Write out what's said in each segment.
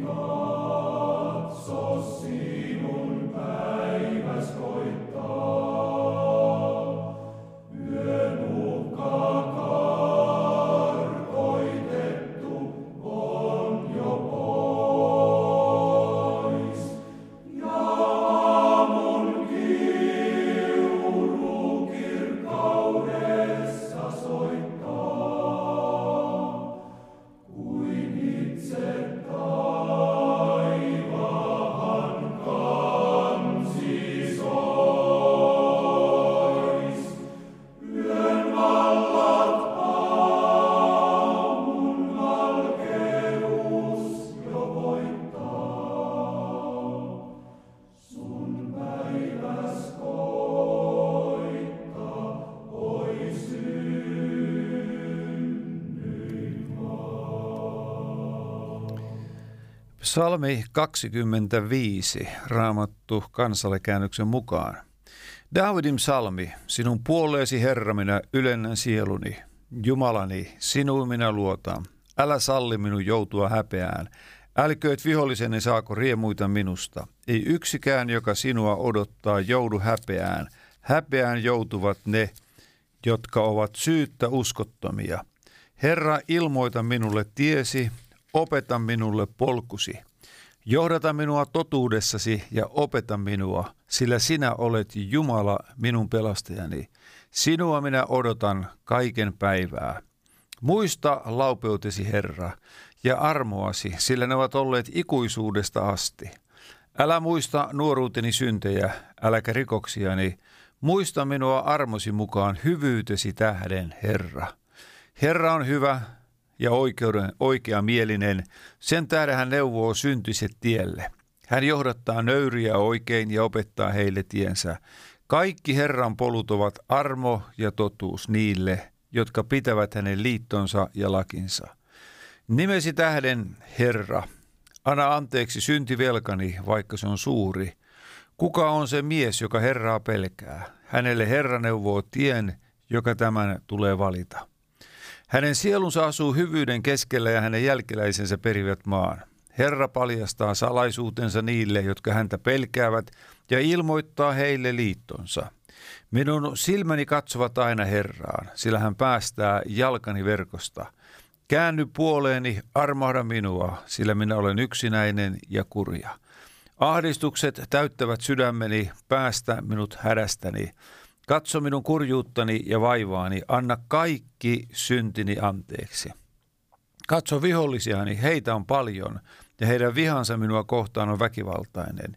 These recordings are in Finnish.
in Salmi 25, raamattu kansallikäännöksen mukaan. Davidin salmi, sinun puoleesi Herra minä ylennän sieluni. Jumalani, sinuun minä luotan. Älä salli minun joutua häpeään. Älkööt viholliseni saako riemuita minusta. Ei yksikään, joka sinua odottaa, joudu häpeään. Häpeään joutuvat ne, jotka ovat syyttä uskottomia. Herra, ilmoita minulle tiesi, opeta minulle polkusi. Johdata minua totuudessasi ja opeta minua, sillä sinä olet Jumala minun pelastajani. Sinua minä odotan kaiken päivää. Muista laupeutesi Herra ja armoasi, sillä ne ovat olleet ikuisuudesta asti. Älä muista nuoruuteni syntejä, äläkä rikoksiani. Muista minua armosi mukaan hyvyytesi tähden, Herra. Herra on hyvä, ja oikeuden, oikea mielinen, sen tähden hän neuvoo syntiset tielle. Hän johdattaa nöyriä oikein ja opettaa heille tiensä. Kaikki Herran polut ovat armo ja totuus niille, jotka pitävät hänen liittonsa ja lakinsa. Nimesi tähden Herra, anna anteeksi syntivelkani, vaikka se on suuri. Kuka on se mies, joka Herraa pelkää? Hänelle Herra neuvoo tien, joka tämän tulee valita. Hänen sielunsa asuu hyvyyden keskellä ja hänen jälkeläisensä perivät maan. Herra paljastaa salaisuutensa niille, jotka häntä pelkäävät, ja ilmoittaa heille liittonsa. Minun silmäni katsovat aina Herraan, sillä hän päästää jalkani verkosta. Käänny puoleeni, armahda minua, sillä minä olen yksinäinen ja kurja. Ahdistukset täyttävät sydämeni, päästä minut hädästäni. Katso minun kurjuuttani ja vaivaani, anna kaikki syntini anteeksi. Katso vihollisiani, heitä on paljon, ja heidän vihansa minua kohtaan on väkivaltainen.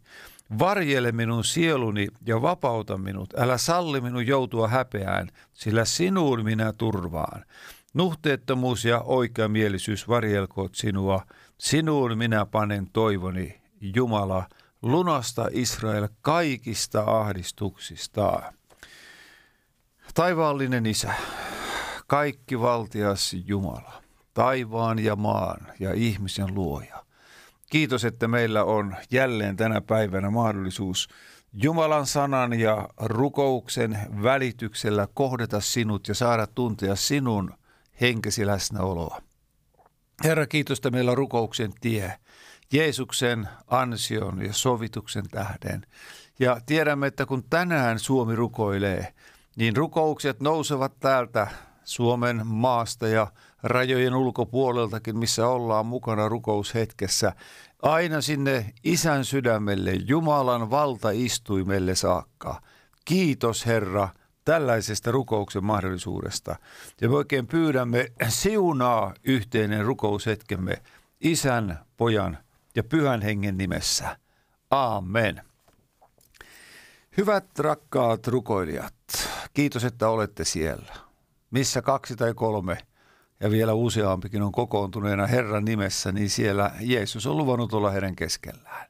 Varjele minun sieluni ja vapauta minut, älä salli minun joutua häpeään, sillä sinuun minä turvaan. Nuhteettomuus ja oikeamielisyys varjelkoot sinua, sinuun minä panen toivoni, Jumala, lunasta Israel kaikista ahdistuksistaan. Taivaallinen Isä, kaikki valtias Jumala, taivaan ja maan ja ihmisen luoja. Kiitos, että meillä on jälleen tänä päivänä mahdollisuus Jumalan sanan ja rukouksen välityksellä kohdata sinut ja saada tuntea sinun henkesi läsnäoloa. Herra, kiitos, että meillä on rukouksen tie, Jeesuksen ansion ja sovituksen tähden. Ja tiedämme, että kun tänään Suomi rukoilee – niin rukoukset nousevat täältä Suomen maasta ja rajojen ulkopuoleltakin, missä ollaan mukana rukoushetkessä, aina sinne isän sydämelle, Jumalan valtaistuimelle saakka. Kiitos Herra tällaisesta rukouksen mahdollisuudesta. Ja me oikein pyydämme siunaa yhteinen rukoushetkemme isän, pojan ja pyhän hengen nimessä. Amen. Hyvät rakkaat rukoilijat, Kiitos, että olette siellä. Missä kaksi tai kolme ja vielä useampikin on kokoontuneena Herran nimessä, niin siellä Jeesus on luvannut olla heidän keskellään.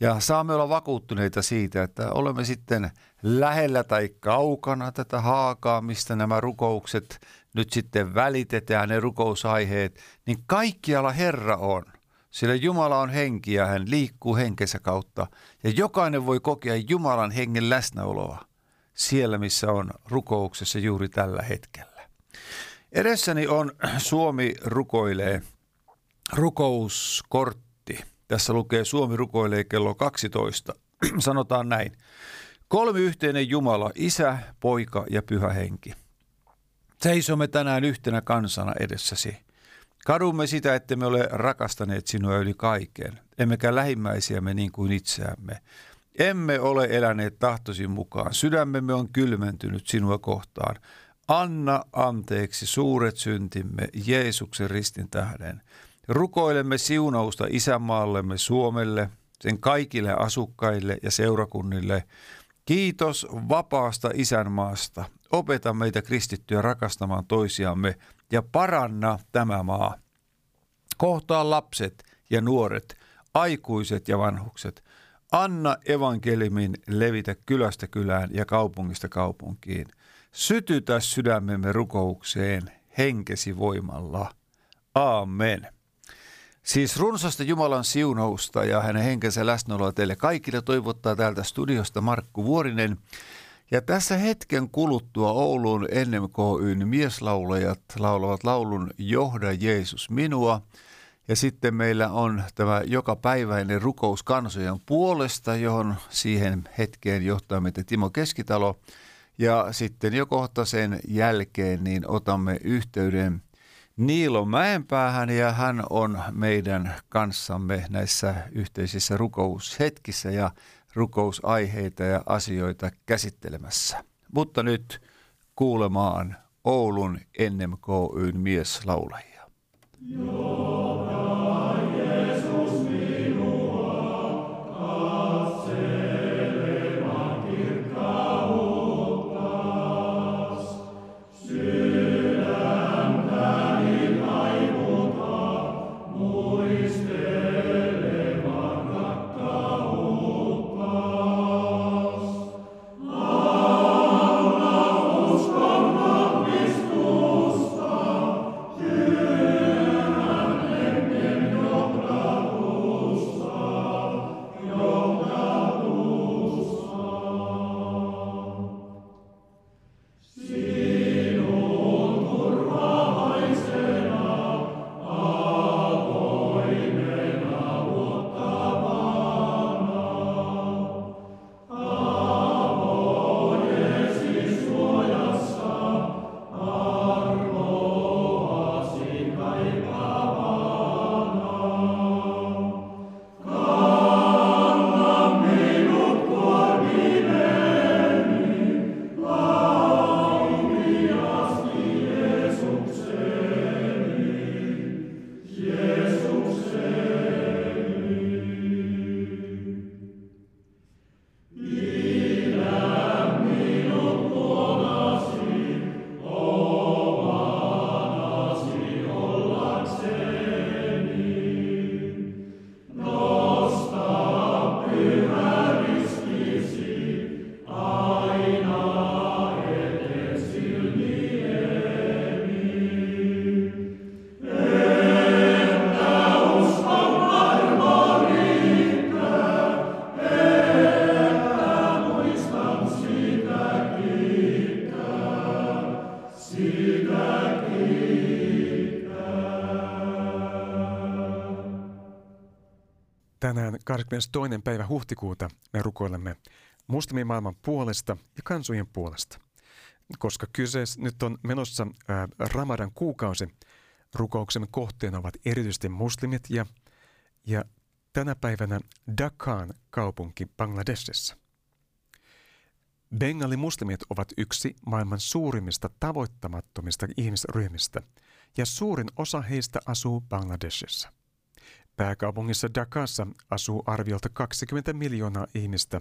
Ja saamme olla vakuuttuneita siitä, että olemme sitten lähellä tai kaukana tätä haakaa, mistä nämä rukoukset nyt sitten välitetään, ne rukousaiheet, niin kaikkialla Herra on. Sillä Jumala on henki ja hän liikkuu henkensä kautta. Ja jokainen voi kokea Jumalan hengen läsnäoloa siellä, missä on rukouksessa juuri tällä hetkellä. Edessäni on Suomi rukoilee rukouskortti. Tässä lukee Suomi rukoilee kello 12. Sanotaan näin. Kolmi yhteinen Jumala, Isä, Poika ja Pyhä Henki. Seisomme tänään yhtenä kansana edessäsi. Kadumme sitä, että me ole rakastaneet sinua yli kaiken, emmekä lähimmäisiämme niin kuin itseämme. Emme ole eläneet tahtosi mukaan. Sydämemme on kylmentynyt sinua kohtaan. Anna anteeksi suuret syntimme Jeesuksen ristin tähden. Rukoilemme siunausta isämaallemme Suomelle, sen kaikille asukkaille ja seurakunnille. Kiitos vapaasta isänmaasta. Opeta meitä kristittyä rakastamaan toisiamme ja paranna tämä maa. Kohtaa lapset ja nuoret, aikuiset ja vanhukset. Anna evankelimin levitä kylästä kylään ja kaupungista kaupunkiin. Sytytä sydämemme rukoukseen henkesi voimalla. Amen. Siis runsasta Jumalan siunausta ja hänen henkensä läsnäoloa teille kaikille toivottaa täältä studiosta Markku Vuorinen. Ja tässä hetken kuluttua Oulun NMKYn mieslaulajat laulavat laulun Johda Jeesus minua. Ja sitten meillä on tämä jokapäiväinen rukous kansojen puolesta, johon siihen hetkeen johtaa meitä Timo Keskitalo. Ja sitten jo kohta sen jälkeen niin otamme yhteyden Niilo Mäenpäähän ja hän on meidän kanssamme näissä yhteisissä rukoushetkissä ja rukousaiheita ja asioita käsittelemässä. Mutta nyt kuulemaan Oulun NMKYn mieslaulajia. Joo. 22. päivä huhtikuuta me rukoilemme muslimien maailman puolesta ja kansojen puolesta. Koska kyseessä nyt on menossa Ramadan kuukausi, rukouksemme kohteena ovat erityisesti muslimit ja, ja tänä päivänä Dhakaan kaupunki Bangladesissa. Bengali-muslimit ovat yksi maailman suurimmista tavoittamattomista ihmisryhmistä, ja suurin osa heistä asuu Bangladesissa – Pääkaupungissa Dakassa asuu arviolta 20 miljoonaa ihmistä,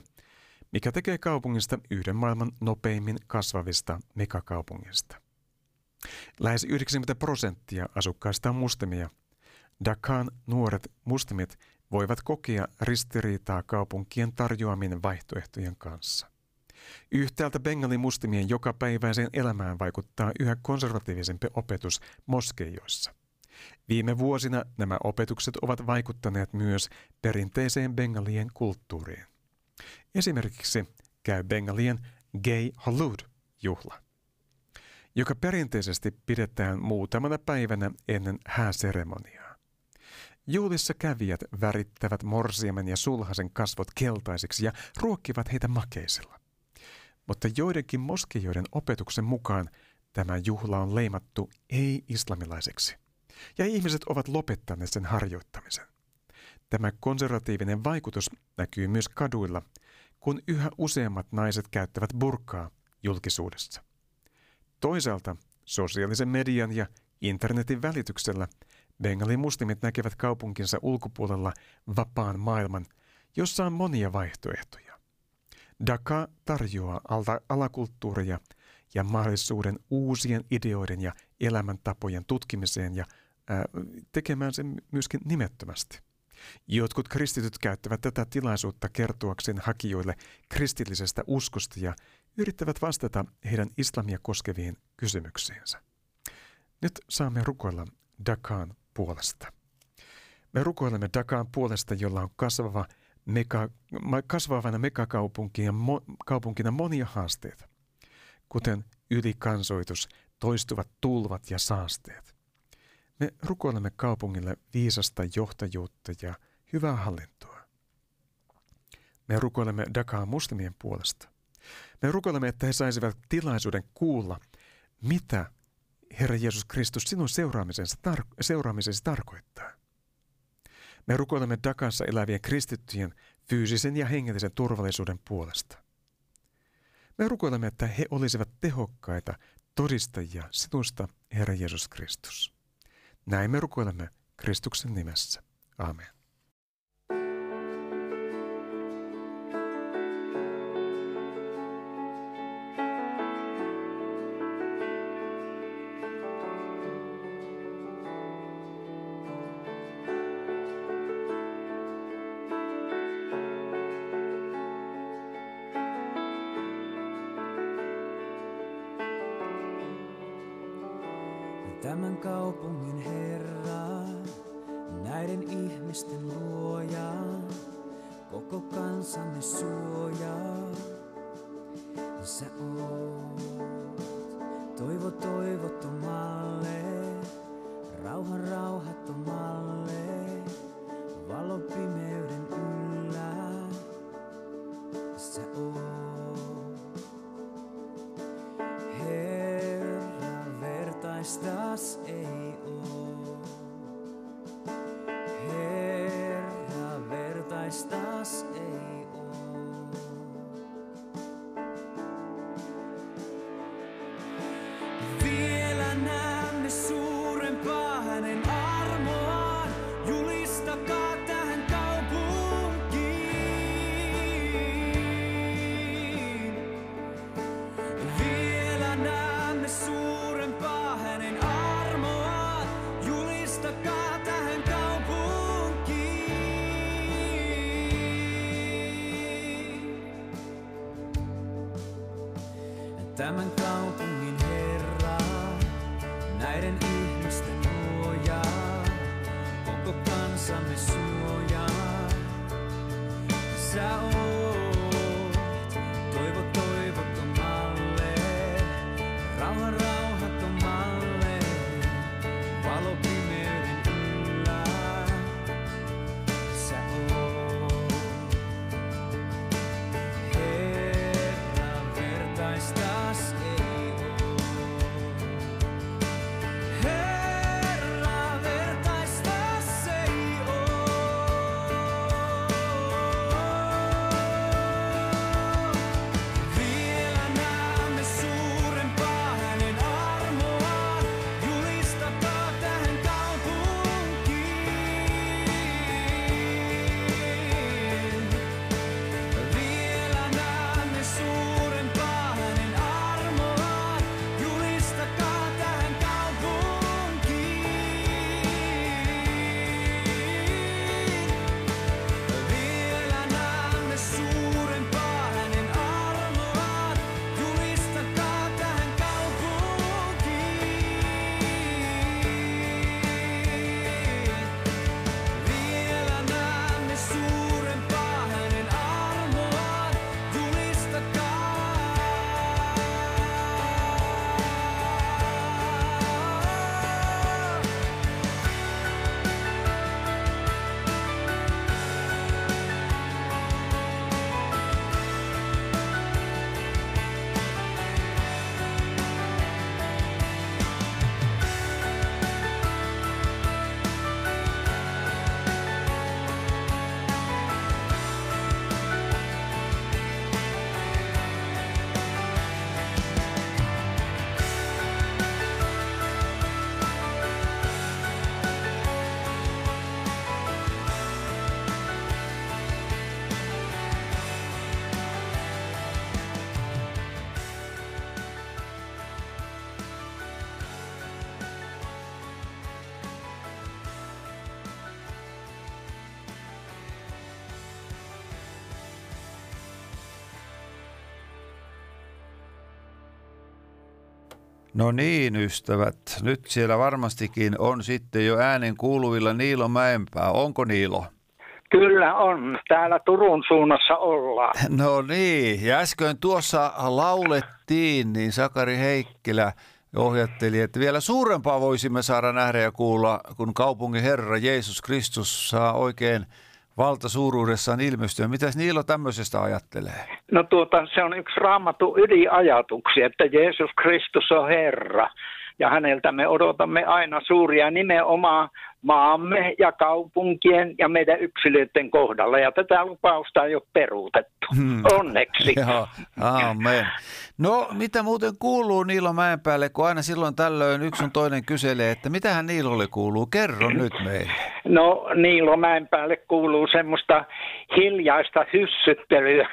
mikä tekee kaupungista yhden maailman nopeimmin kasvavista megakaupungista. Lähes 90 prosenttia asukkaista on muslimia. Dakan nuoret muslimit voivat kokea ristiriitaa kaupunkien tarjoamien vaihtoehtojen kanssa. Yhtäältä Bengalin muslimien jokapäiväiseen elämään vaikuttaa yhä konservatiivisempi opetus moskeijoissa. Viime vuosina nämä opetukset ovat vaikuttaneet myös perinteiseen bengalien kulttuuriin. Esimerkiksi käy bengalien Gay Halud-juhla, joka perinteisesti pidetään muutamana päivänä ennen hääseremoniaa. Juulissa kävijät värittävät morsiemen ja sulhasen kasvot keltaisiksi ja ruokkivat heitä makeisilla. Mutta joidenkin moskeijoiden opetuksen mukaan tämä juhla on leimattu ei-islamilaiseksi. Ja ihmiset ovat lopettaneet sen harjoittamisen. Tämä konservatiivinen vaikutus näkyy myös kaduilla, kun yhä useammat naiset käyttävät burkaa julkisuudessa. Toisaalta sosiaalisen median ja internetin välityksellä Bengalin muslimit näkevät kaupunkinsa ulkopuolella vapaan maailman, jossa on monia vaihtoehtoja. Dhaka tarjoaa alta alakulttuuria ja mahdollisuuden uusien ideoiden ja elämäntapojen tutkimiseen ja tekemään sen myöskin nimettömästi. Jotkut kristityt käyttävät tätä tilaisuutta kertoakseen hakijoille kristillisestä uskosta ja yrittävät vastata heidän islamia koskeviin kysymyksiinsä. Nyt saamme rukoilla Dakaan puolesta. Me rukoilemme Dakaan puolesta, jolla on kasvava mega, kasvavana megakaupunkina mo, kaupunkina monia haasteita, kuten ylikansoitus, toistuvat tulvat ja saasteet. Me rukoilemme kaupungille viisasta johtajuutta ja hyvää hallintoa. Me rukoilemme Dakaan muslimien puolesta. Me rukoilemme, että he saisivat tilaisuuden kuulla, mitä Herra Jeesus Kristus sinun seuraamisensa, tar- seuraamisensa tarkoittaa. Me rukoilemme Dakassa elävien kristittyjen fyysisen ja hengellisen turvallisuuden puolesta. Me rukoilemme, että he olisivat tehokkaita todistajia sinusta, Herra Jeesus Kristus. Näin me rukoilemme Kristuksen nimessä. Amen. Rauhan rauhattomalle, valo pimeyden yllä. Sä oot Herra, vertaistas ei Tämän kaupungin No niin, ystävät. Nyt siellä varmastikin on sitten jo äänen kuuluvilla Niilo Mäenpää. Onko Niilo? Kyllä on. Täällä Turun suunnassa ollaan. No niin, ja äsken tuossa laulettiin, niin Sakari Heikkilä ohjatteli, että vielä suurempaa voisimme saada nähdä ja kuulla, kun kaupungin Herra Jeesus Kristus saa oikein valtasuuruudessaan ilmestyä. Mitäs Niilo tämmöisestä ajattelee? No tuota, se on yksi raamatun ydinajatuksia, että Jeesus Kristus on Herra. Ja häneltä me odotamme aina suuria nimenomaan maamme ja kaupunkien ja meidän yksilöiden kohdalla. Ja tätä lupausta ei ole peruutettu. Hmm. Onneksi. Joo, amen. No, mitä muuten kuuluu Niilo Mäenpäälle, kun aina silloin tällöin yksi on toinen kyselee, että mitähän Niilolle kuuluu? Kerro nyt meille. No Niilo Mäenpäälle kuuluu semmoista hiljaista hyssyttelyä.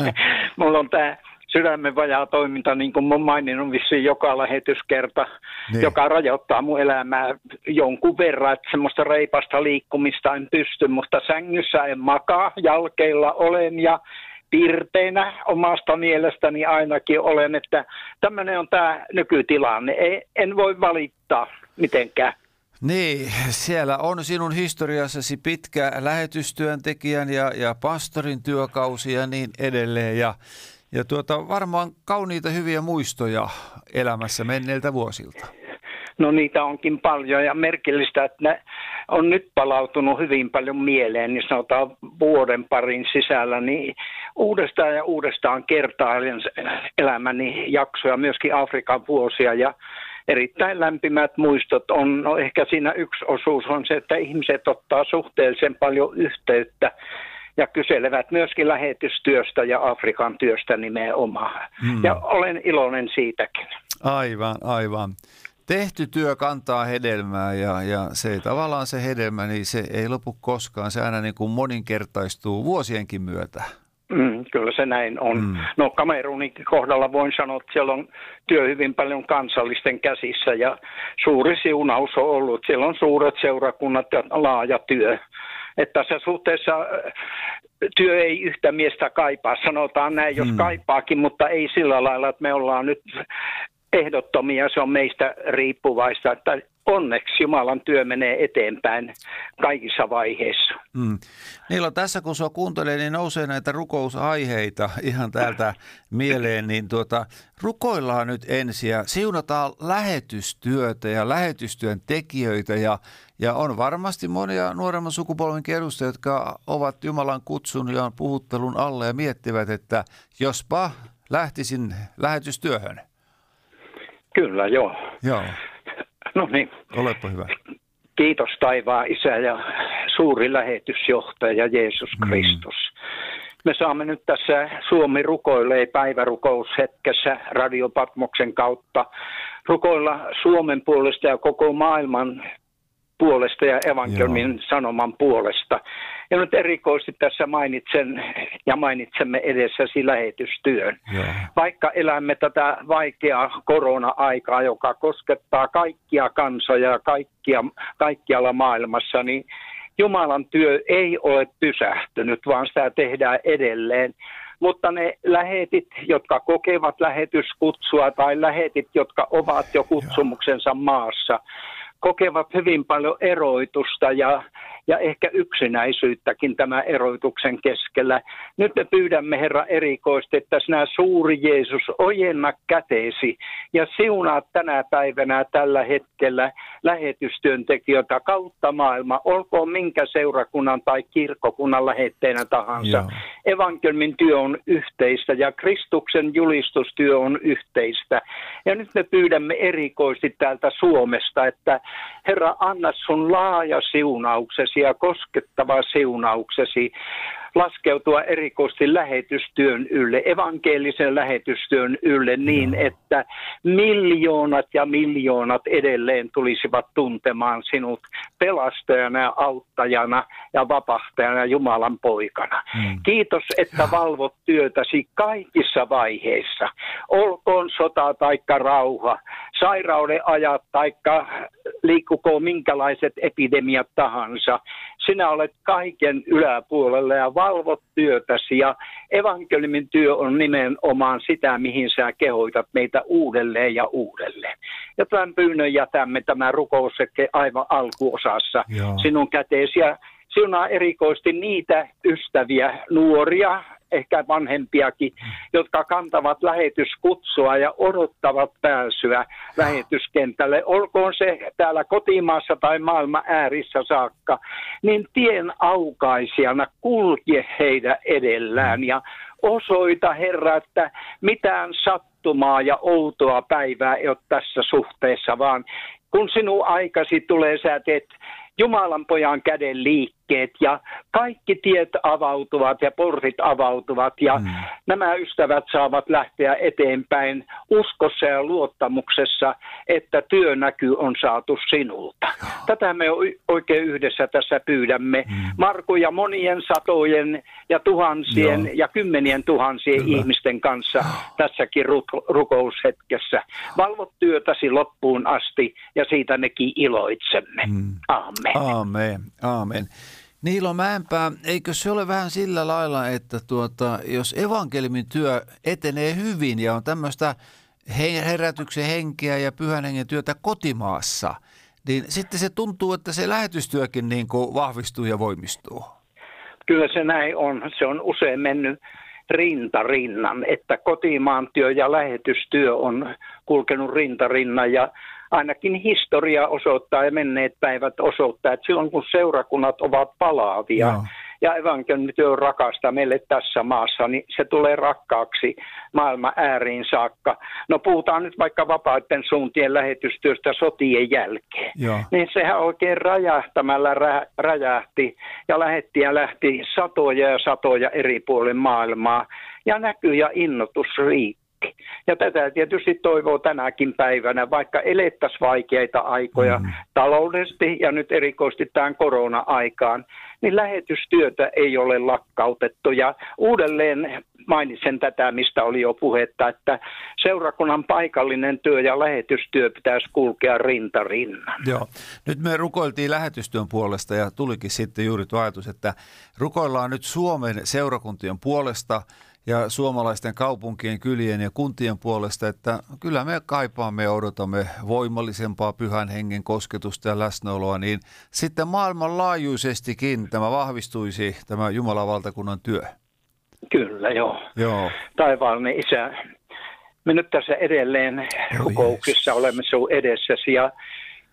Mulla on tämä sydämen vajaa toiminta, niin kuin mä maininnut vissiin joka lähetyskerta, Niin. niin. joka rajoittaa mun elämää jonkun verran, että semmoista reipasta liikkumista en pysty, mutta sängyssä en makaa, jalkeilla olen ja pirteinä omasta mielestäni ainakin olen, että tämmöinen on tämä nykytilanne. Ei, en voi valittaa mitenkään. Niin, siellä on sinun historiassasi pitkä lähetystyöntekijän ja, ja pastorin työkausi ja niin edelleen. Ja, ja tuota, varmaan kauniita hyviä muistoja elämässä menneiltä vuosilta. No niitä onkin paljon ja merkillistä, että ne on nyt palautunut hyvin paljon mieleen, niin sanotaan vuoden parin sisällä, niin uudestaan ja uudestaan kertailen elämäni jaksoja, myöskin Afrikan vuosia ja erittäin lämpimät muistot on, no ehkä siinä yksi osuus on se, että ihmiset ottaa suhteellisen paljon yhteyttä ja kyselevät myöskin lähetystyöstä ja Afrikan työstä nimenomaan. Mm. Ja olen iloinen siitäkin. Aivan, aivan. Tehty työ kantaa hedelmää ja, ja se tavallaan se hedelmä, niin se ei lopu koskaan. Se aina niin kuin moninkertaistuu vuosienkin myötä. Mm, kyllä se näin on. Mm. Mm. No Kamerunin kohdalla voin sanoa, että siellä on työ hyvin paljon kansallisten käsissä ja suuri siunaus on ollut. Siellä on suuret seurakunnat ja laaja työ. Että tässä suhteessa äh, työ ei yhtä miestä kaipaa, sanotaan näin, jos Mm. kaipaakin, mutta ei sillä lailla, että me ollaan nyt ehdottomia, se on meistä riippuvaista, että onneksi Jumalan työ menee eteenpäin kaikissa vaiheissa. Mm. Niillä tässä kun sua kuuntelee, niin nousee näitä rukousaiheita ihan täältä mieleen, niin tuota, rukoillaan nyt ensin ja siunataan lähetystyötä ja lähetystyön tekijöitä ja, ja on varmasti monia nuoremman sukupolven edustajia, jotka ovat Jumalan kutsun ja puhuttelun alle ja miettivät, että jospa lähtisin lähetystyöhön. Kyllä, joo. Joo, No niin. olepa hyvä. Kiitos taivaan isä ja suuri lähetysjohtaja Jeesus Kristus. Me saamme nyt tässä Suomi rukoilee päivärukoushetkessä Radio Patmoksen kautta rukoilla Suomen puolesta ja koko maailman puolesta ja evankeliumin sanoman puolesta. Ja nyt erikoisesti tässä mainitsen ja mainitsemme edessäsi lähetystyön. Joo. Vaikka elämme tätä vaikeaa korona-aikaa, joka koskettaa kaikkia kansoja ja kaikkia, kaikkialla maailmassa, niin Jumalan työ ei ole pysähtynyt, vaan sitä tehdään edelleen. Mutta ne lähetit, jotka kokevat lähetyskutsua tai lähetit, jotka ovat jo kutsumuksensa maassa, kokevat hyvin paljon eroitusta ja, ja ehkä yksinäisyyttäkin tämän eroituksen keskellä. Nyt me pyydämme Herra erikoisesti, että sinä suuri Jeesus ojenna käteesi ja siunaa tänä päivänä tällä hetkellä lähetystyöntekijöitä kautta maailma, olkoon minkä seurakunnan tai kirkkokunnan lähetteenä tahansa. Joo. Evankeliumin työ on yhteistä ja Kristuksen julistustyö on yhteistä. Ja nyt me pyydämme erikoisesti täältä Suomesta, että Herra, anna sun laaja siunauksesi ja koskettava siunauksesi laskeutua erikoisesti lähetystyön ylle, evankelisen lähetystyön ylle niin, että miljoonat ja miljoonat edelleen tulisivat tuntemaan sinut pelastajana ja auttajana ja vapahtajana ja Jumalan poikana. Mm. Kiitos, että valvot työtäsi kaikissa vaiheissa. Olkoon sota taikka rauha, sairauden ajat tai liikkuko minkälaiset epidemiat tahansa. Sinä olet kaiken yläpuolella ja valvot työtäsi ja evankeliumin työ on nimenomaan sitä, mihin sä kehoitat meitä uudelleen ja uudelleen. Ja tämän pyynnön jätämme tämä rukouseke aivan alkuosassa Joo. sinun käteesi ja sinuna erikoisesti niitä ystäviä, nuoria, ehkä vanhempiakin, jotka kantavat lähetyskutsua ja odottavat pääsyä lähetyskentälle. Olkoon se täällä kotimaassa tai maailman äärissä saakka, niin tien aukaisijana kulje heidän edellään ja osoita Herra, että mitään sattumaa ja outoa päivää ei ole tässä suhteessa, vaan kun sinun aikasi tulee, sä teet Jumalan pojan käden liikkeet ja kaikki tiet avautuvat ja portit avautuvat ja mm. nämä ystävät saavat lähteä eteenpäin uskossa ja luottamuksessa, että työnäky on saatu sinulta. Tätä me oikein yhdessä tässä pyydämme. Mm. Marku ja monien satojen ja tuhansien Joo. ja kymmenien tuhansien Kyllä. ihmisten kanssa tässäkin ru- rukoushetkessä. Valvot työtäsi loppuun asti ja siitä mekin iloitsemme. Mm. Aamen. Aamen, aamen. Niilo Mäenpää, eikö se ole vähän sillä lailla, että tuota, jos evankeliumin työ etenee hyvin ja on tämmöistä he- herätyksen henkeä ja pyhän hengen työtä kotimaassa, niin sitten se tuntuu, että se lähetystyökin niin kuin vahvistuu ja voimistuu. Kyllä se näin on. Se on usein mennyt rinta rinnan, että kotimaan työ ja lähetystyö on kulkenut rinta rinnan ja ainakin historia osoittaa ja menneet päivät osoittaa, että silloin kun seurakunnat ovat palaavia Joo. ja evankeliumityö on rakasta meille tässä maassa, niin se tulee rakkaaksi maailman ääriin saakka. No puhutaan nyt vaikka vapaiden suuntien lähetystyöstä sotien jälkeen Joo. niin sehän oikein räjähtämällä rä, räjähti ja lähetti ja lähti satoja ja satoja eri puolin maailmaa ja näky ja innotus riitti. Ja tätä tietysti toivoo tänäkin päivänä, vaikka elettäisiin vaikeita aikoja mm. taloudellisesti ja nyt erikoisesti tämän korona-aikaan, niin lähetystyötä ei ole lakkautettu. Ja uudelleen mainitsen tätä, mistä oli jo puhetta, että seurakunnan paikallinen työ ja lähetystyö pitäisi kulkea rinta rinnan. Joo. Nyt me rukoiltiin lähetystyön puolesta ja tulikin sitten juuri tuo ajatus, että rukoillaan nyt Suomen seurakuntien puolesta ja suomalaisten kaupunkien, kylien ja kuntien puolesta, että kyllä me kaipaamme ja odotamme voimallisempaa pyhän hengen kosketusta ja läsnäoloa, niin sitten maailmanlaajuisestikin tämä vahvistuisi, tämä Jumalan valtakunnan työ. Kyllä, joo. Joo, Taivaallinen Isä, me nyt tässä edelleen rukouksissa olemme sinun edessäsi ja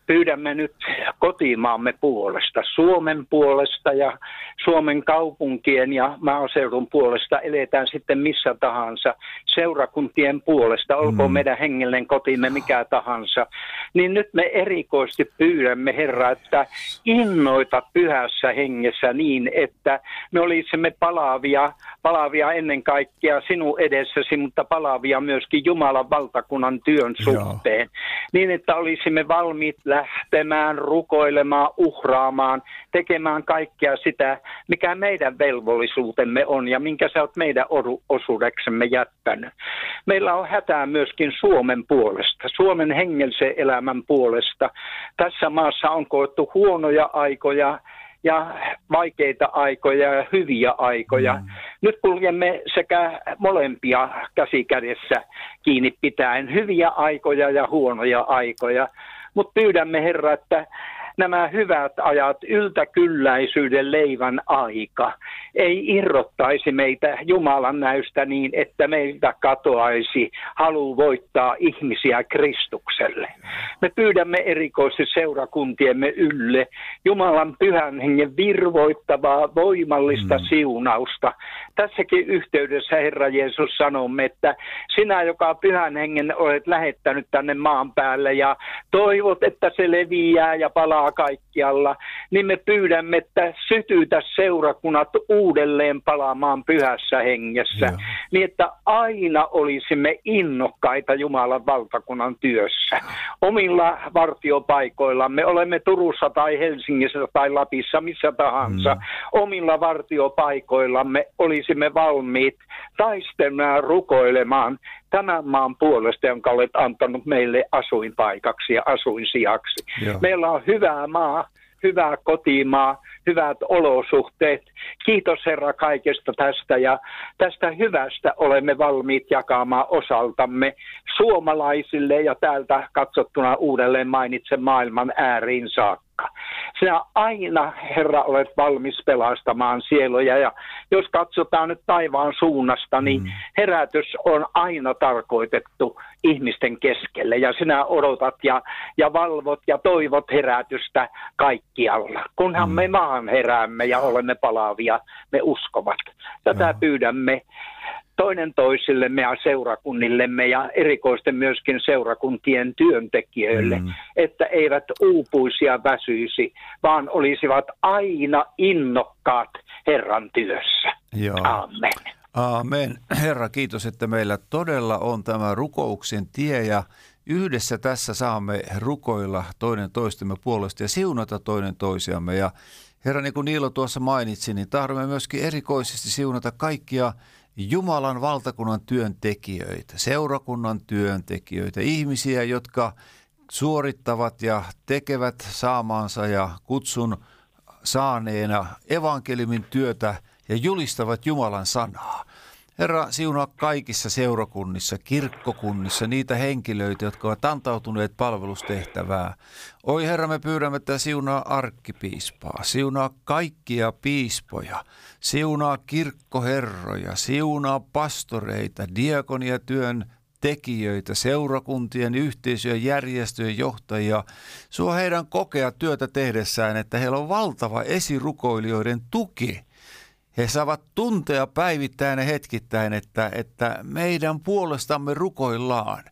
pyydämme nyt kotimaamme puolesta, Suomen puolesta ja Suomen kaupunkien ja maaseudun puolesta, eletään sitten missä tahansa, seurakuntien puolesta, olkoon mm. meidän hengellinen kotimme mikä tahansa, niin nyt me erikoisesti pyydämme, Herra, että innoita pyhässä hengessä niin, että me olisimme palavia, palavia ennen kaikkea sinun edessäsi, mutta palavia myöskin Jumalan valtakunnan työn Joo. suhteen, niin että olisimme valmiit lähtemään, rukoilemaan, uhraamaan, tekemään kaikkea sitä, mikä meidän velvollisuutemme on ja minkä sä oot meidän osuudeksemme jättänyt. Meillä on hätää myöskin Suomen puolesta, Suomen hengellisen elämän puolesta. Tässä maassa on koettu huonoja aikoja ja vaikeita aikoja ja hyviä aikoja. Mm. Nyt kuljemme sekä molempia käsikädessä kiinni pitäen, hyviä aikoja ja huonoja aikoja. Mutta pyydämme Herra, että nämä hyvät ajat, yltäkylläisyyden leivän aika, ei irrottaisi meitä Jumalan näystä niin, että meiltä katoaisi halu voittaa ihmisiä Kristukselle. Me pyydämme erikoisesti seurakuntiemme ylle Jumalan pyhän hengen virvoittavaa, voimallista mm. siunausta. Tässäkin yhteydessä Herra Jeesus sanomme, että sinä, joka pyhän hengen olet lähettänyt tänne maan päälle ja toivot, että se leviää ja palaa kaikkialla, niin me pyydämme, että sytytä seurakunnat uudelleen palaamaan pyhässä hengessä. Joo. niin että aina olisimme innokkaita Jumalan valtakunnan työssä. Omilla vartiopaikoillamme, olemme Turussa tai Helsingissä tai Lapissa, missä tahansa, mm. omilla vartiopaikoillamme olisimme valmiit taistelemaan, rukoilemaan tämän maan puolesta, jonka olet antanut meille asuinpaikaksi ja asuinsijaksi. Joo. Meillä on hyvä maa, hyvä kotimaa, hyvät olosuhteet. Kiitos Herra kaikesta tästä ja tästä hyvästä olemme valmiit jakamaan osaltamme suomalaisille ja täältä katsottuna uudelleen mainitse maailman ääriin saakka. Sinä aina, Herra, olet valmis pelastamaan sieluja ja jos katsotaan nyt taivaan suunnasta, niin Mm. herätys on aina tarkoitettu ihmisten keskelle ja sinä odotat ja, ja valvot ja toivot herätystä kaikkialla. Kunhan Mm. me maan heräämme ja olemme palaavia, me uskovat. Tätä Joo. pyydämme toinen toisillemme ja seurakunnillemme ja erikoisten myöskin seurakuntien työntekijöille, Mm. että eivät uupuisi ja väsyisi, vaan olisivat aina innokkaat Herran työssä. Joo. Amen. Aamen. Herra, kiitos, että meillä todella on tämä rukouksen tie ja yhdessä tässä saamme rukoilla toinen toistemme puolesta ja siunata toinen toisiamme. Ja Herra, niin kuin Niilo tuossa mainitsi, niin tahdomme myöskin erikoisesti siunata kaikkia Jumalan valtakunnan työntekijöitä, seurakunnan työntekijöitä, ihmisiä, jotka suorittavat ja tekevät saamaansa ja kutsun saaneena evankeliumin työtä ja julistavat Jumalan sanaa. Herra, siunaa kaikissa seurakunnissa, kirkkokunnissa niitä henkilöitä, jotka ovat antautuneet palvelustehtävää. Oi Herra, me pyydämme, että siunaa arkkipiispaa, siunaa kaikkia piispoja, siunaa kirkkoherroja, siunaa pastoreita, diakoniatyön tekijöitä, seurakuntien, yhteisöjen, järjestöjen johtajia. Suo heidän kokea työtä tehdessään, että heillä on valtava esirukoilijoiden tuki. He saavat tuntea päivittäin ja hetkittäin, että, että meidän puolestamme rukoillaan.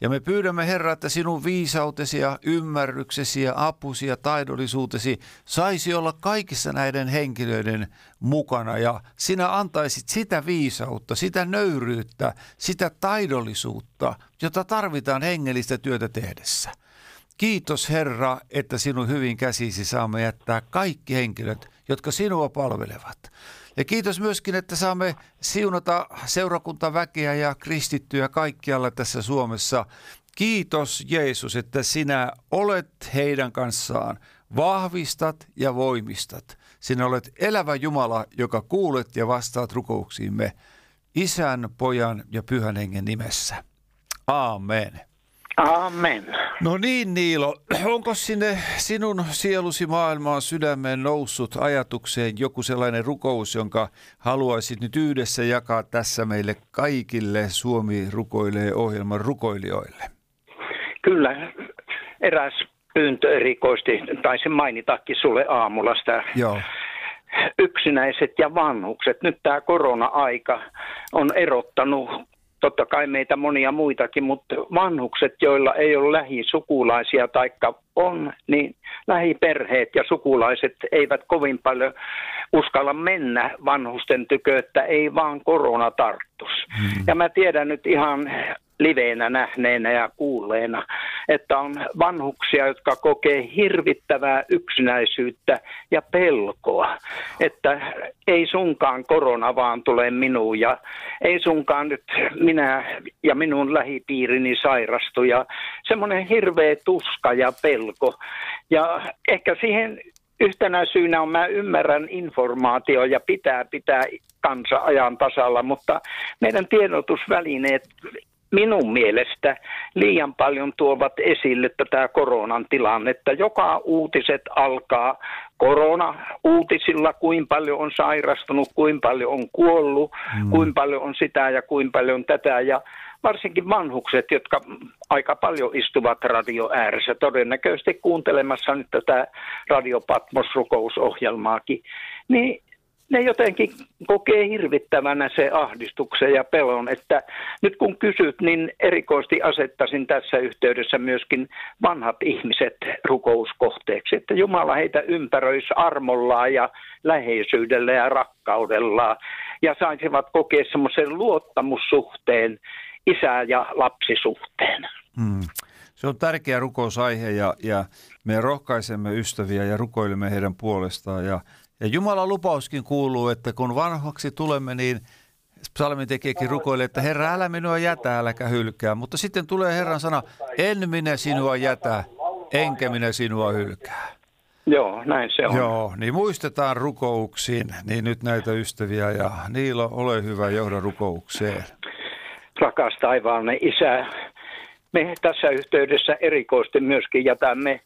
Ja me pyydämme Herra, että sinun viisautesi ja ymmärryksesi ja apusi ja taidollisuutesi saisi olla kaikissa näiden henkilöiden mukana. Ja sinä antaisit sitä viisautta, sitä nöyryyttä, sitä taidollisuutta, jota tarvitaan hengellistä työtä tehdessä. Kiitos Herra, että sinun hyvin käsisi saamme jättää kaikki henkilöt, jotka sinua palvelevat. Ja kiitos myöskin, että saamme siunata seurakuntaväkeä ja kristittyjä kaikkialla tässä Suomessa. Kiitos Jeesus, että sinä olet heidän kanssaan, vahvistat ja voimistat. Sinä olet elävä Jumala, joka kuulet ja vastaat rukouksiimme Isän, Pojan ja Pyhän Hengen nimessä. Aamen. Amen. No niin Niilo, onko sinne sinun sielusi maailmaan sydämeen noussut ajatukseen joku sellainen rukous, jonka haluaisit nyt yhdessä jakaa tässä meille kaikille Suomi rukoilee ohjelman rukoilijoille? Kyllä, eräs pyyntö erikoisesti, taisin mainitakin sulle aamulla sitä Joo, yksinäiset ja vanhukset. Nyt tämä korona-aika on erottanut totta kai meitä monia muitakin, mutta vanhukset, joilla ei ole lähisukulaisia taikka on, niin lähiperheet ja sukulaiset eivät kovin paljon uskalla mennä vanhusten tykö, että ei vaan korona tarttus. Hmm. Ja mä tiedän nyt ihan liveenä nähneenä ja kuulleena, että on vanhuksia, jotka kokee hirvittävää yksinäisyyttä ja pelkoa, että ei sunkaan korona vaan tule minuun ja ei sunkaan nyt minä ja minun lähipiirini sairastu ja semmoinen hirveä tuska ja pelko. Ja ehkä siihen yhtenä syynä on, mä ymmärrän informaatio ja pitää pitää kansa ajan tasalla, mutta meidän tiedotusvälineet minun mielestä liian paljon tuovat esille tätä koronan tilannetta. Joka uutiset alkaa korona-uutisilla, kuinka paljon on sairastunut, kuinka paljon on kuollut, mm. kuinka paljon on sitä ja kuinka paljon tätä. Ja varsinkin vanhukset, jotka aika paljon istuvat radio ääressä, todennäköisesti kuuntelemassa nyt tätä Radio Patmos-rukousohjelmaakin, niin ne jotenkin kokee hirvittävänä se ahdistuksen ja pelon, että nyt kun kysyt, niin erikoisesti asettaisin tässä yhteydessä myöskin vanhat ihmiset rukouskohteeksi, että Jumala heitä ympäröisi armollaan ja läheisyydellä ja rakkaudellaan. ja saisivat kokea semmoisen luottamussuhteen isä- ja lapsisuhteen. Hmm. Se on tärkeä rukousaihe ja, ja me rohkaisemme ystäviä ja rukoilemme heidän puolestaan. Ja, ja Jumalan lupauskin kuuluu, että kun vanhaksi tulemme, niin psalmin tekijäkin rukoilee, että Herra, älä minua jätä, äläkä hylkää. Mutta sitten tulee Herran sana, en minä sinua jätä, enkä minä sinua hylkää. Joo, näin se on. Joo, niin muistetaan rukouksiin, niin nyt näitä ystäviä ja Niilo, ole hyvä, johda rukoukseen. Rakas taivaallinen isä, me tässä yhteydessä erikoisesti myöskin jätämme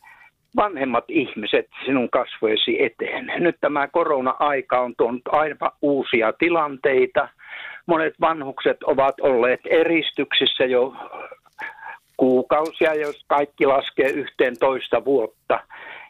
vanhemmat ihmiset sinun kasvoisi eteen. Nyt tämä korona-aika on tuonut aivan uusia tilanteita. Monet vanhukset ovat olleet eristyksissä jo kuukausia, jos kaikki laskee yhteen toista vuotta.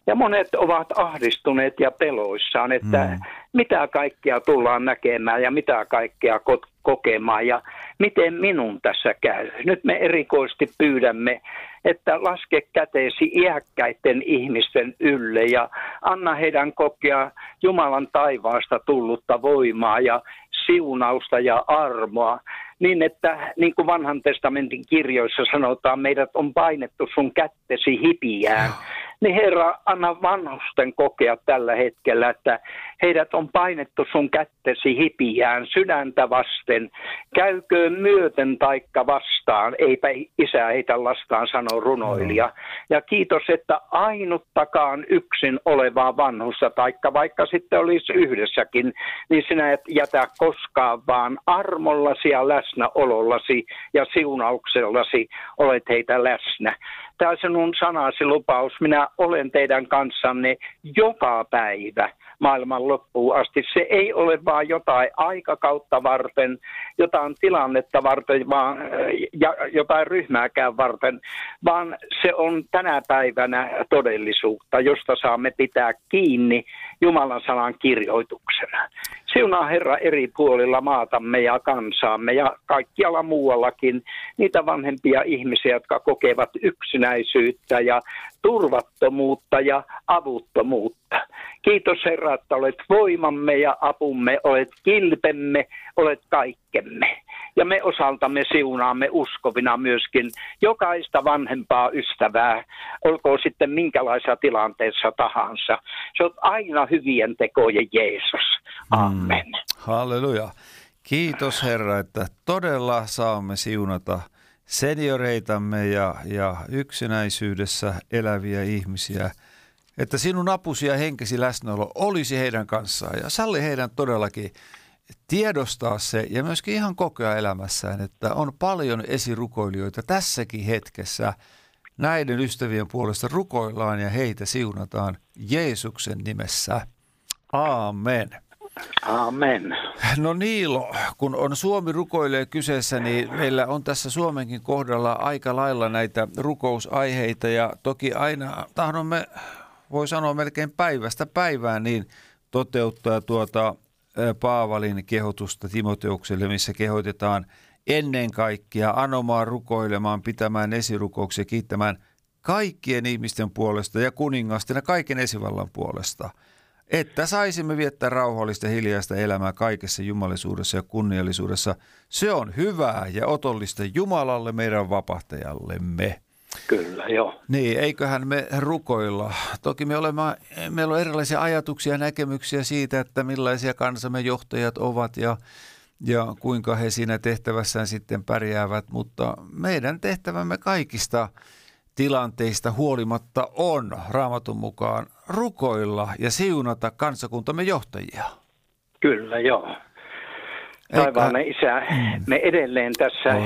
Ja monet ovat ahdistuneet ja peloissaan, että mm. mitä kaikkea tullaan näkemään ja mitä kaikkea ko- kokemaan ja miten minun tässä käy. Nyt me erikoisesti pyydämme, että laske käteesi iäkkäiden ihmisten ylle ja anna heidän kokea Jumalan taivaasta tullutta voimaa ja siunausta ja armoa, niin että niin kuin vanhan testamentin kirjoissa sanotaan, meidät on painettu sun kättesi hipiään. Niin Herra, anna vanhusten kokea tällä hetkellä, että heidät on painettu sun kättesi hipiään sydäntä vasten. Käyköön myöten taikka vastaan, eipä isä heitä lastaan, sanoo runoilija. Ja kiitos, että ainuttakaan yksin olevaa vanhusta, taikka vaikka sitten olisi yhdessäkin, niin sinä et jätä koskaan, vaan armollasi ja läsnäolollasi ja siunauksellasi olet heitä läsnä tämä sinun sanasi lupaus, minä olen teidän kanssanne joka päivä maailman loppuun asti. Se ei ole vain jotain aikakautta varten, jotain tilannetta varten, vaan, ja jotain ryhmääkään varten, vaan se on tänä päivänä todellisuutta, josta saamme pitää kiinni Jumalan sanan kirjoituksena. Siunaa Herra eri puolilla maatamme ja kansaamme ja kaikkialla muuallakin niitä vanhempia ihmisiä, jotka kokevat yksinäisyyttä ja turvattomuutta ja avuttomuutta. Kiitos Herra, että olet voimamme ja apumme, olet kilpemme, olet kaikkemme. Ja me osaltamme siunaamme uskovina myöskin jokaista vanhempaa ystävää, olkoon sitten minkälaisessa tilanteessa tahansa. Se on aina hyvien tekojen Jeesus. Amen. Mm. Halleluja. Kiitos Herra, että todella saamme siunata senioreitamme ja, ja yksinäisyydessä eläviä ihmisiä, että sinun apusi ja henkesi läsnäolo olisi heidän kanssaan ja salli heidän todellakin tiedostaa se ja myöskin ihan kokea elämässään, että on paljon esirukoilijoita tässäkin hetkessä. Näiden ystävien puolesta rukoillaan ja heitä siunataan Jeesuksen nimessä. Aamen. Amen. No Niilo, kun on Suomi rukoilee kyseessä, niin meillä on tässä Suomenkin kohdalla aika lailla näitä rukousaiheita ja toki aina tahdomme, voi sanoa melkein päivästä päivään, niin toteuttaa tuota Paavalin kehotusta Timoteukselle, missä kehotetaan ennen kaikkea anomaan, rukoilemaan, pitämään esirukouksia, kiittämään kaikkien ihmisten puolesta ja kuningasten ja kaiken esivallan puolesta – että saisimme viettää rauhallista hiljaista elämää kaikessa jumalisuudessa ja kunniallisuudessa. Se on hyvää ja otollista Jumalalle, meidän vapahtajallemme. Kyllä, joo. Niin, eiköhän me rukoilla. Toki me olemme, meillä on erilaisia ajatuksia ja näkemyksiä siitä, että millaisia kansamme johtajat ovat ja, ja kuinka he siinä tehtävässään sitten pärjäävät, mutta meidän tehtävämme kaikista – tilanteista huolimatta on raamatun mukaan rukoilla ja siunata kansakuntamme johtajia. Kyllä, joo. Taivaallinen Isä, me edelleen tässä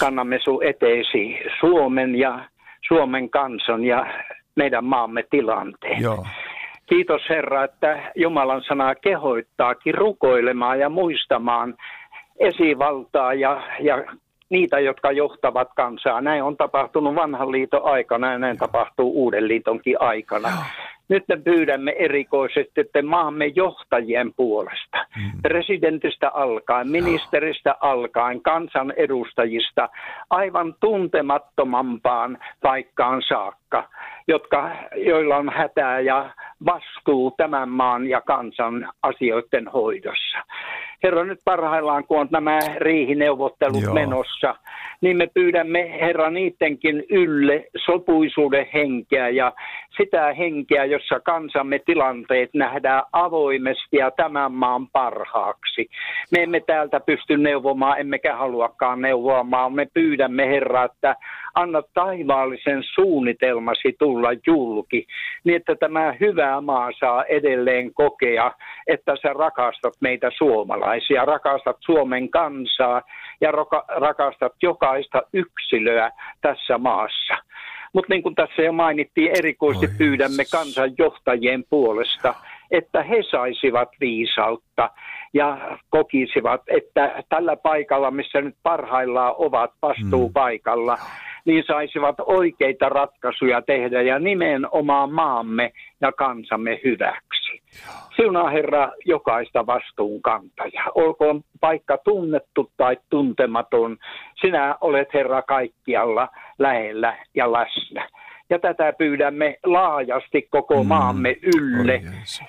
kannamme sun eteesi Suomen ja Suomen kansan ja meidän maamme tilanteen. Joo. Kiitos Herra, että Jumalan sanaa kehoittaakin rukoilemaan ja muistamaan esivaltaa ja, ja niitä, jotka johtavat kansaa. Näin on tapahtunut vanhan liiton aikana ja näin tapahtuu uuden liitonkin aikana. Nyt me pyydämme erikoisesti että maamme johtajien puolesta, mm. presidentistä alkaen, ministeristä alkaen, kansanedustajista, aivan tuntemattomampaan paikkaan saakka, jotka, joilla on hätää ja vastuu tämän maan ja kansan asioiden hoidossa. Herra, nyt parhaillaan, kun on nämä riihineuvottelut Joo. menossa, niin me pyydämme, Herra, niidenkin ylle sopuisuuden henkeä ja sitä henkeä, jossa kansamme tilanteet nähdään avoimesti ja tämän maan parhaaksi. Me emme täältä pysty neuvomaan, emmekä haluakaan neuvomaan. Me pyydämme, Herra, että anna taivaallisen suunnitelmasi tulla julki, niin että tämä hyvä maa saa edelleen kokea, että sä rakastat meitä suomalaisia, rakastat Suomen kansaa ja rakastat jokaista yksilöä tässä maassa. Mutta niin kuin tässä jo mainittiin, erikoisesti Oi pyydämme kansanjohtajien puolesta, että he saisivat viisautta ja kokisivat, että tällä paikalla, missä nyt parhaillaan ovat vastuupaikalla, niin saisivat oikeita ratkaisuja tehdä ja nimenomaan maamme ja kansamme hyväksi. Siunaa Herra jokaista vastuunkantajaa. Olkoon paikka tunnettu tai tuntematon. Sinä olet Herra kaikkialla lähellä ja läsnä. Ja tätä pyydämme laajasti koko Mm. maamme ylle. Oi.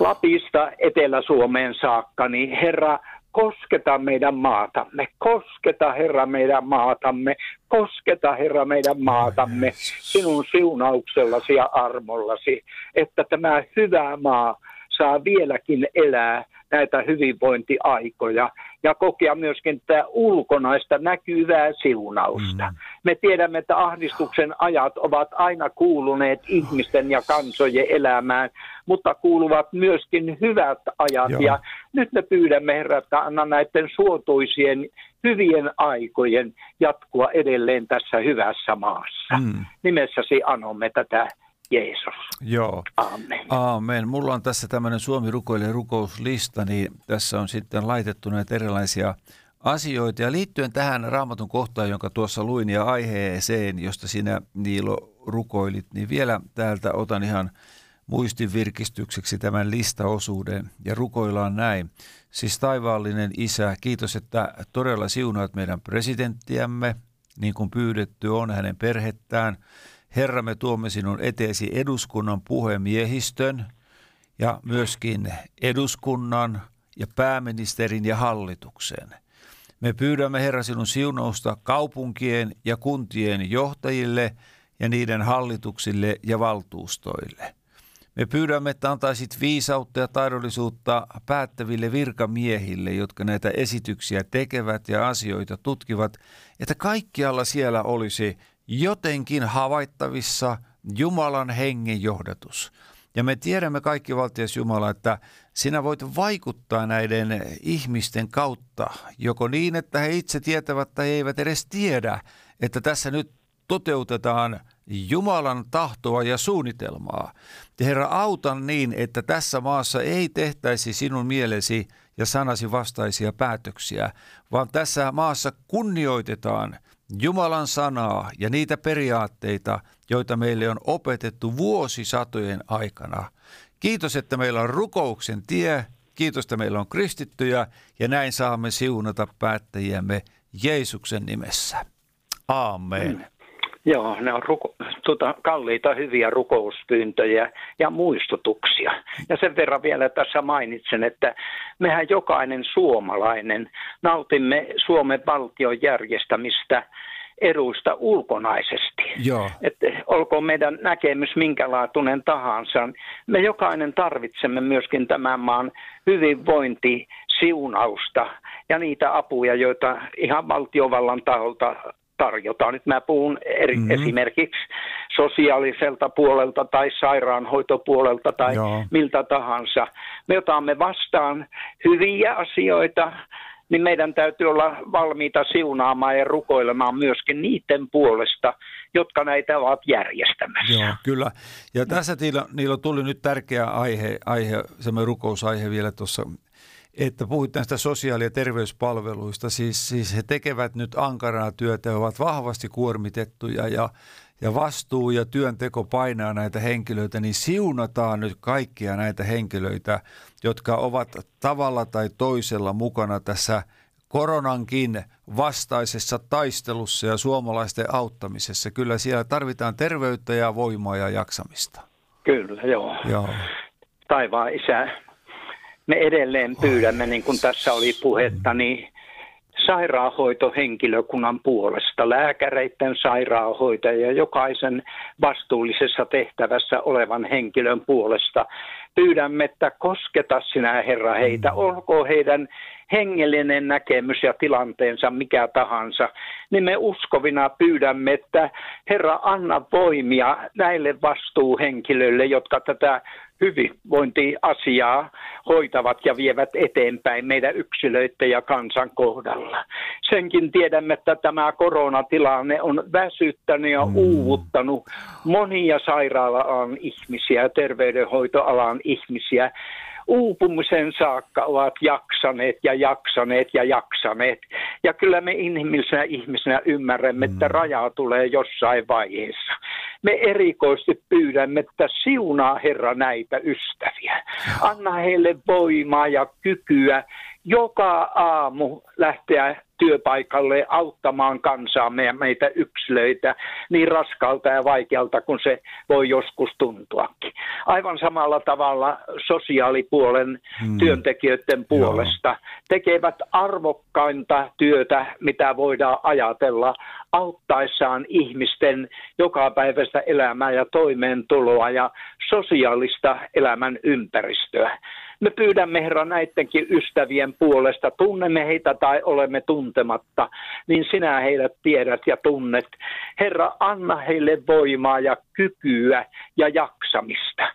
Lapista Etelä-Suomeen saakka, niin Herra, kosketa meidän maatamme, kosketa Herra meidän maatamme, kosketa Herra meidän maatamme sinun siunauksellasi ja armollasi, että tämä hyvä maa saa vieläkin elää näitä hyvinvointiaikoja ja kokea myöskin tätä ulkonaista näkyvää siunausta. Mm. Me tiedämme, että ahdistuksen ajat ovat aina kuuluneet ihmisten ja kansojen elämään, mutta kuuluvat myöskin hyvät ajat. Joo. Ja nyt me pyydämme, Herra, että anna näiden suotuisien hyvien aikojen jatkua edelleen tässä hyvässä maassa. Mm. Nimessäsi anomme tätä, Jeesus. Joo. Amen. Aamen. Mulla on tässä tämmöinen Suomi rukoilee rukouslista, niin tässä on sitten laitettu näitä erilaisia asioita. Ja liittyen tähän raamatun kohtaan, jonka tuossa luin ja aiheeseen, josta sinä Niilo rukoilit, niin vielä täältä otan ihan muistin virkistykseksi tämän listaosuuden ja rukoillaan näin. Siis taivaallinen Isä, kiitos, että todella siunaat meidän presidenttiämme, niin kuin pyydetty on hänen perhettään. Herra, me tuomme sinun eteesi eduskunnan puhemiehistön ja myöskin eduskunnan ja pääministerin ja hallituksen. Me pyydämme Herra sinun siunausta kaupunkien ja kuntien johtajille ja niiden hallituksille ja valtuustoille. Me pyydämme, että antaisit viisautta ja taidollisuutta päättäville virkamiehille, jotka näitä esityksiä tekevät ja asioita tutkivat, että kaikkialla siellä olisi jotenkin havaittavissa Jumalan hengen johdatus. Ja me tiedämme kaikki valtias Jumala, että sinä voit vaikuttaa näiden ihmisten kautta, joko niin, että he itse tietävät tai eivät edes tiedä, että tässä nyt toteutetaan Jumalan tahtoa ja suunnitelmaa. Herra, autan niin, että tässä maassa ei tehtäisi sinun mielesi ja sanasi vastaisia päätöksiä, vaan tässä maassa kunnioitetaan Jumalan sanaa ja niitä periaatteita, joita meille on opetettu vuosisatojen aikana. Kiitos, että meillä on rukouksen tie, kiitos, että meillä on kristittyjä ja näin saamme siunata päättäjiämme Jeesuksen nimessä. Aamen. Joo, ne on ruko- tuota, kalliita hyviä rukouspyyntöjä ja muistutuksia. Ja sen verran vielä tässä mainitsen, että mehän jokainen suomalainen nautimme Suomen valtion järjestämistä eduista ulkonaisesti. Joo. Että olkoon meidän näkemys minkälaatuinen tahansa, me jokainen tarvitsemme myöskin tämän maan hyvinvointi, siunausta ja niitä apuja, joita ihan valtiovallan taholta tarjotaan. Nyt mä puhun eri, Mhm. mm-hmm. esimerkiksi sosiaaliselta puolelta tai sairaanhoitopuolelta tai. Joo. miltä tahansa. Me otamme vastaan hyviä asioita, niin meidän täytyy olla valmiita siunaamaan ja rukoilemaan myöskin niiden puolesta, jotka näitä ovat järjestämässä. Joo, kyllä. Ja tässä niillä, niillä tuli nyt tärkeä aihe, aihe semmoinen rukousaihe vielä tuossa, että puhuit näistä sosiaali- ja terveyspalveluista. Siis, siis he tekevät nyt ankaraa työtä ja ovat vahvasti kuormitettuja ja, ja vastuu ja työnteko painaa näitä henkilöitä, niin siunataan nyt kaikkia näitä henkilöitä, jotka ovat tavalla tai toisella mukana tässä koronankin vastaisessa taistelussa ja suomalaisten auttamisessa. Kyllä siellä tarvitaan terveyttä ja voimaa ja jaksamista. Kyllä, joo. Joo. Taivaan isä, me edelleen pyydämme, niin kuin tässä oli puhetta, niin sairaanhoitohenkilökunnan puolesta, lääkäreiden sairaanhoitajia, jokaisen vastuullisessa tehtävässä olevan henkilön puolesta. Pyydämme, että kosketa sinä Herra heitä, olkoon heidän hengellinen näkemys ja tilanteensa mikä tahansa, niin me uskovina pyydämme, että Herra anna voimia näille vastuuhenkilöille, jotka tätä hyvinvointiasiaa hoitavat ja vievät eteenpäin meidän yksilöiden ja kansan kohdalla. Senkin tiedämme, että tämä koronatilanne on väsyttänyt ja uuvuttanut monia sairaala-alan ihmisiä ja terveydenhoitoalan ihmisiä uupumisen saakka ovat jaksaneet ja jaksaneet ja jaksaneet. Ja kyllä me inhimillisenä ihmisenä ymmärrämme, että rajaa tulee jossain vaiheessa. Me erikoisesti pyydämme, että siunaa Herra näitä ystäviä. Anna heille voimaa ja kykyä joka aamu lähteä työpaikalle auttamaan kansaamme ja meitä yksilöitä niin raskalta ja vaikealta kuin se voi joskus tuntuakin. Aivan samalla tavalla sosiaalipuolen hmm. työntekijöiden puolesta Joo. tekevät arvokkainta työtä, mitä voidaan ajatella auttaessaan ihmisten jokapäiväistä elämää ja toimeentuloa ja sosiaalista elämän ympäristöä. Me pyydämme Herra näidenkin ystävien puolesta, tunnemme heitä tai olemme tuntematta, niin sinä heidät tiedät ja tunnet. Herra, anna heille voimaa ja kykyä ja jaksamista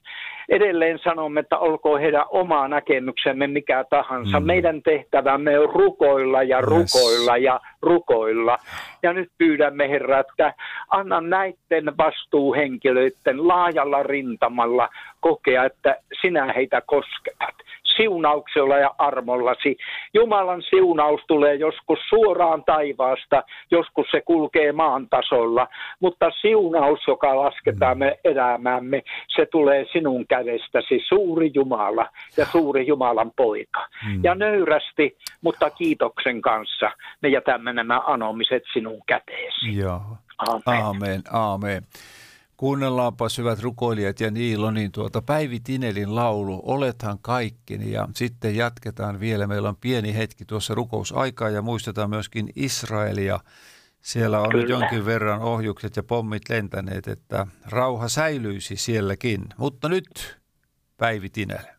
edelleen sanomme, että olkoon heidän oma näkemyksemme mikä tahansa. Mm. Meidän tehtävämme on rukoilla ja rukoilla yes. ja rukoilla. Ja nyt pyydämme Herra, että anna näiden vastuuhenkilöiden laajalla rintamalla kokea, että sinä heitä kosketat siunauksella ja armollasi. Jumalan siunaus tulee joskus suoraan taivaasta, joskus se kulkee maan tasolla, mutta siunaus, joka lasketaan me elämäämme, se tulee sinun kädestäsi, suuri Jumala ja suuri Jumalan poika. Mm. Ja nöyrästi, mutta kiitoksen kanssa me jätämme nämä anomiset sinun käteesi. Joo. Amen. Amen. Amen. Kuunnellaanpa hyvät rukoilijat ja Niilo, niin tuota Päivi Tinelin laulu Olethan kaikkini ja sitten jatketaan vielä. Meillä on pieni hetki tuossa rukousaikaa ja muistetaan myöskin Israelia. Siellä on Kyllä. nyt jonkin verran ohjukset ja pommit lentäneet, että rauha säilyisi sielläkin. Mutta nyt Päivi Tinel.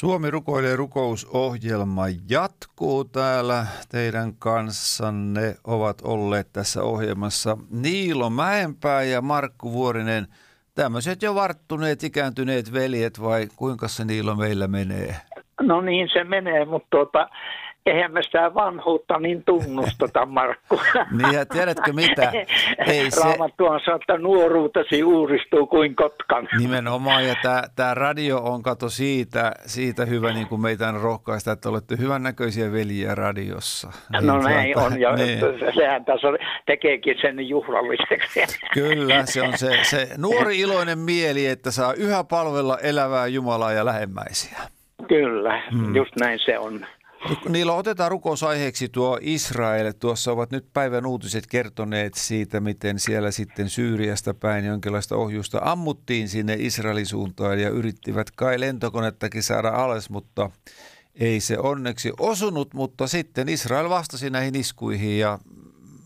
Suomi rukoilee rukousohjelma jatkuu täällä. Teidän kanssanne ovat olleet tässä ohjelmassa Niilo Mäenpää ja Markku Vuorinen. Tämmöiset jo varttuneet, ikääntyneet veljet vai kuinka se Niilo meillä menee? No niin se menee, mutta tuota, eihän me sitä vanhuutta niin tunnusteta, Markku. Niin ja tiedätkö mitä? Ei se, Raamattu on sanonut, että nuoruutesi uudistuu kuin kotkan. Nimenomaan, ja tämä radio on kato siitä, siitä hyvä, niin kuin meitä on rohkaista, että olette hyvännäköisiä veljiä radiossa. No Niin, näin tuota, on, ja niin. sehän tässä tekeekin sen juhlalliseksi. Kyllä, se on se, se nuori iloinen mieli, että saa yhä palvella elävää Jumalaa ja lähemmäisiä. Kyllä, just näin se on. Niillä otetaan rukousaiheeksi tuo Israel. Tuossa ovat nyt päivän uutiset kertoneet siitä, miten siellä sitten Syyriasta päin jonkinlaista ohjusta ammuttiin sinne Israelin suuntaan ja yrittivät kai lentokonettakin saada alas, mutta ei se onneksi osunut, mutta sitten Israel vastasi näihin iskuihin ja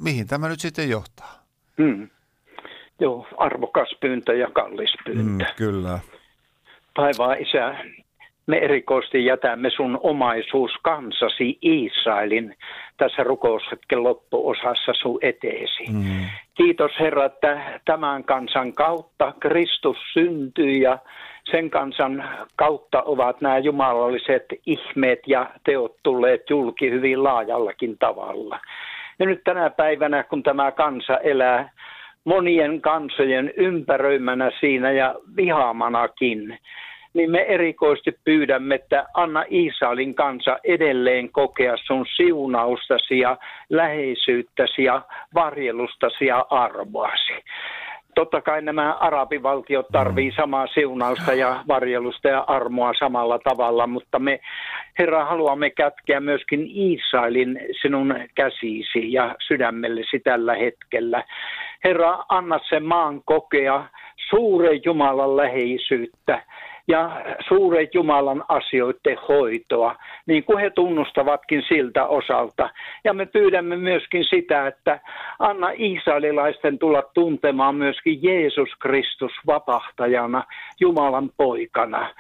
mihin tämä nyt sitten johtaa? Hmm. Joo, arvokas pyyntö ja kallis pyyntö. kyllä. Taivaan isä, me erikoisesti jätämme sun omaisuus kansasi Israelin tässä rukoushetken loppuosassa sun eteesi. Mm. Kiitos Herra, että tämän kansan kautta Kristus syntyi ja sen kansan kautta ovat nämä jumalalliset ihmeet ja teot tulleet julki hyvin laajallakin tavalla. Ja nyt tänä päivänä, kun tämä kansa elää monien kansojen ympäröimänä siinä ja vihaamanakin, niin me erikoisesti pyydämme, että anna Israelin kansa edelleen kokea sun siunaustasi ja läheisyyttäsi ja varjelustasi ja arvoasi. Totta kai nämä arabivaltiot tarvii samaa siunausta ja varjelusta ja armoa samalla tavalla, mutta me, Herra, haluamme kätkeä myöskin Israelin sinun käsisi ja sydämellesi tällä hetkellä. Herra, anna sen maan kokea suuren Jumalan läheisyyttä ja suuren Jumalan asioiden hoitoa, niin kuin he tunnustavatkin siltä osalta. Ja me pyydämme myöskin sitä, että anna israelilaisten tulla tuntemaan myöskin Jeesus Kristus vapahtajana, Jumalan poikana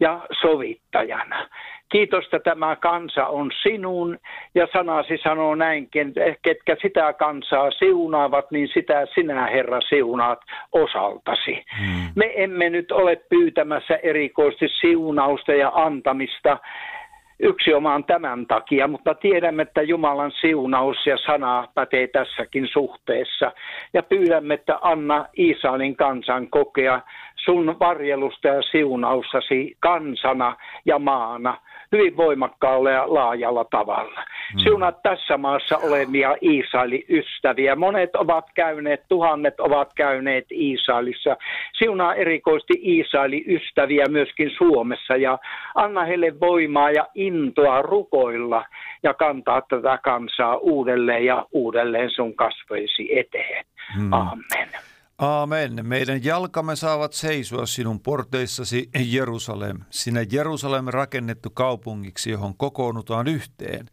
ja sovittajana. Kiitos, että tämä kansa on sinun ja sanasi sanoo näinkin, ketkä sitä kansaa siunaavat, niin sitä sinä Herra siunaat osaltasi. Mm. Me emme nyt ole pyytämässä erikoisesti siunausta ja antamista yksi omaan tämän takia, mutta tiedämme, että Jumalan siunaus ja sana pätee tässäkin suhteessa. Ja pyydämme, että anna Israelin kansan kokea sun varjelusta ja siunaustasi kansana ja maana hyvin voimakkaalla ja laajalla tavalla. Siunaa tässä maassa olevia Israelin ystäviä. Monet ovat käyneet, tuhannet ovat käyneet Israelissa. Siunaa erikoisesti Israelin ystäviä myöskin Suomessa ja anna heille voimaa ja intoa rukoilla ja kantaa tätä kansaa uudelleen ja uudelleen sun kasvoisi eteen. Amen. Aamen. Meidän jalkamme saavat seisoa sinun porteissasi, Jerusalem. Sinä Jerusalem rakennettu kaupungiksi, johon kokoonnutaan yhteen,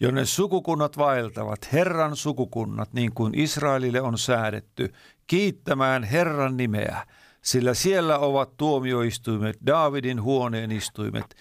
jonne sukukunnat vaeltavat, Herran sukukunnat, niin kuin Israelille on säädetty, kiittämään Herran nimeä, sillä siellä ovat tuomioistuimet, Daavidin huoneen istuimet.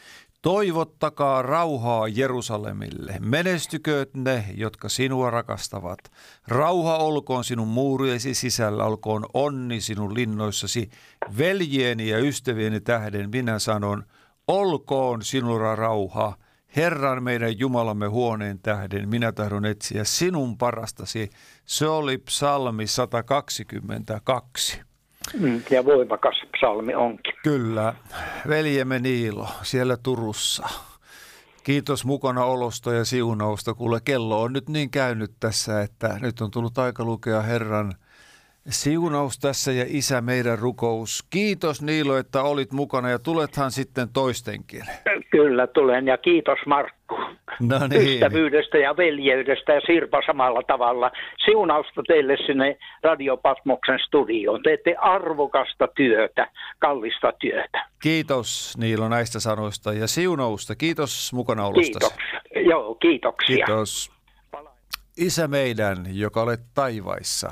Toivottakaa rauhaa Jerusalemille. Menestykööt ne, jotka sinua rakastavat. Rauha olkoon sinun muuriesi sisällä, olkoon onni sinun linnoissasi. Veljeeni ja ystävieni tähden minä sanon, olkoon sinulla rauha. Herran meidän Jumalamme huoneen tähden minä tahdon etsiä sinun parastasi. Se oli psalmi 122. Mm, Ja voimakas psalmi onkin. Kyllä, veljemme Niilo siellä Turussa. Kiitos mukana olosta ja siunausta. Kuule, kello on nyt niin käynyt tässä, että nyt on tullut aika lukea Herran siunaus tässä ja Isä meidän rukous. Kiitos Niilo, että olit mukana ja tulethan sitten toistenkin. Kyllä tulen ja kiitos Markku. No niin. Ystävyydestä ja veljeydestä ja Sirpa samalla tavalla. Siunausta teille sinne Radio Patmoksen studioon. Teette arvokasta työtä, kallista työtä. Kiitos Niilo näistä sanoista ja siunausta. Kiitos mukana olosta. Kiitoksia. Joo, kiitoksia. Kiitos. Isä meidän, joka olet taivaissa,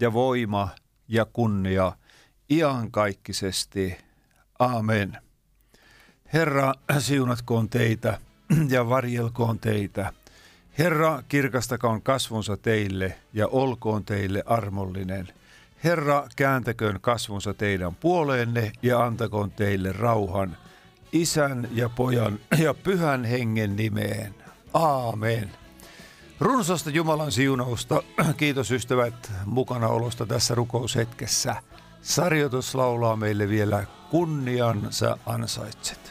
ja voima ja kunnia iankaikkisesti. Amen. Herra, siunatkoon teitä ja varjelkoon teitä. Herra, kirkastakoon kasvunsa teille ja olkoon teille armollinen. Herra, kääntäköön kasvunsa teidän puoleenne ja antakoon teille rauhan. Isän ja pojan ja pyhän hengen nimeen. Aamen. Runsasta Jumalan siunausta. Kiitos ystävät mukanaolosta tässä rukoushetkessä. Sarjoitus laulaa meille vielä kunnian sä ansaitset.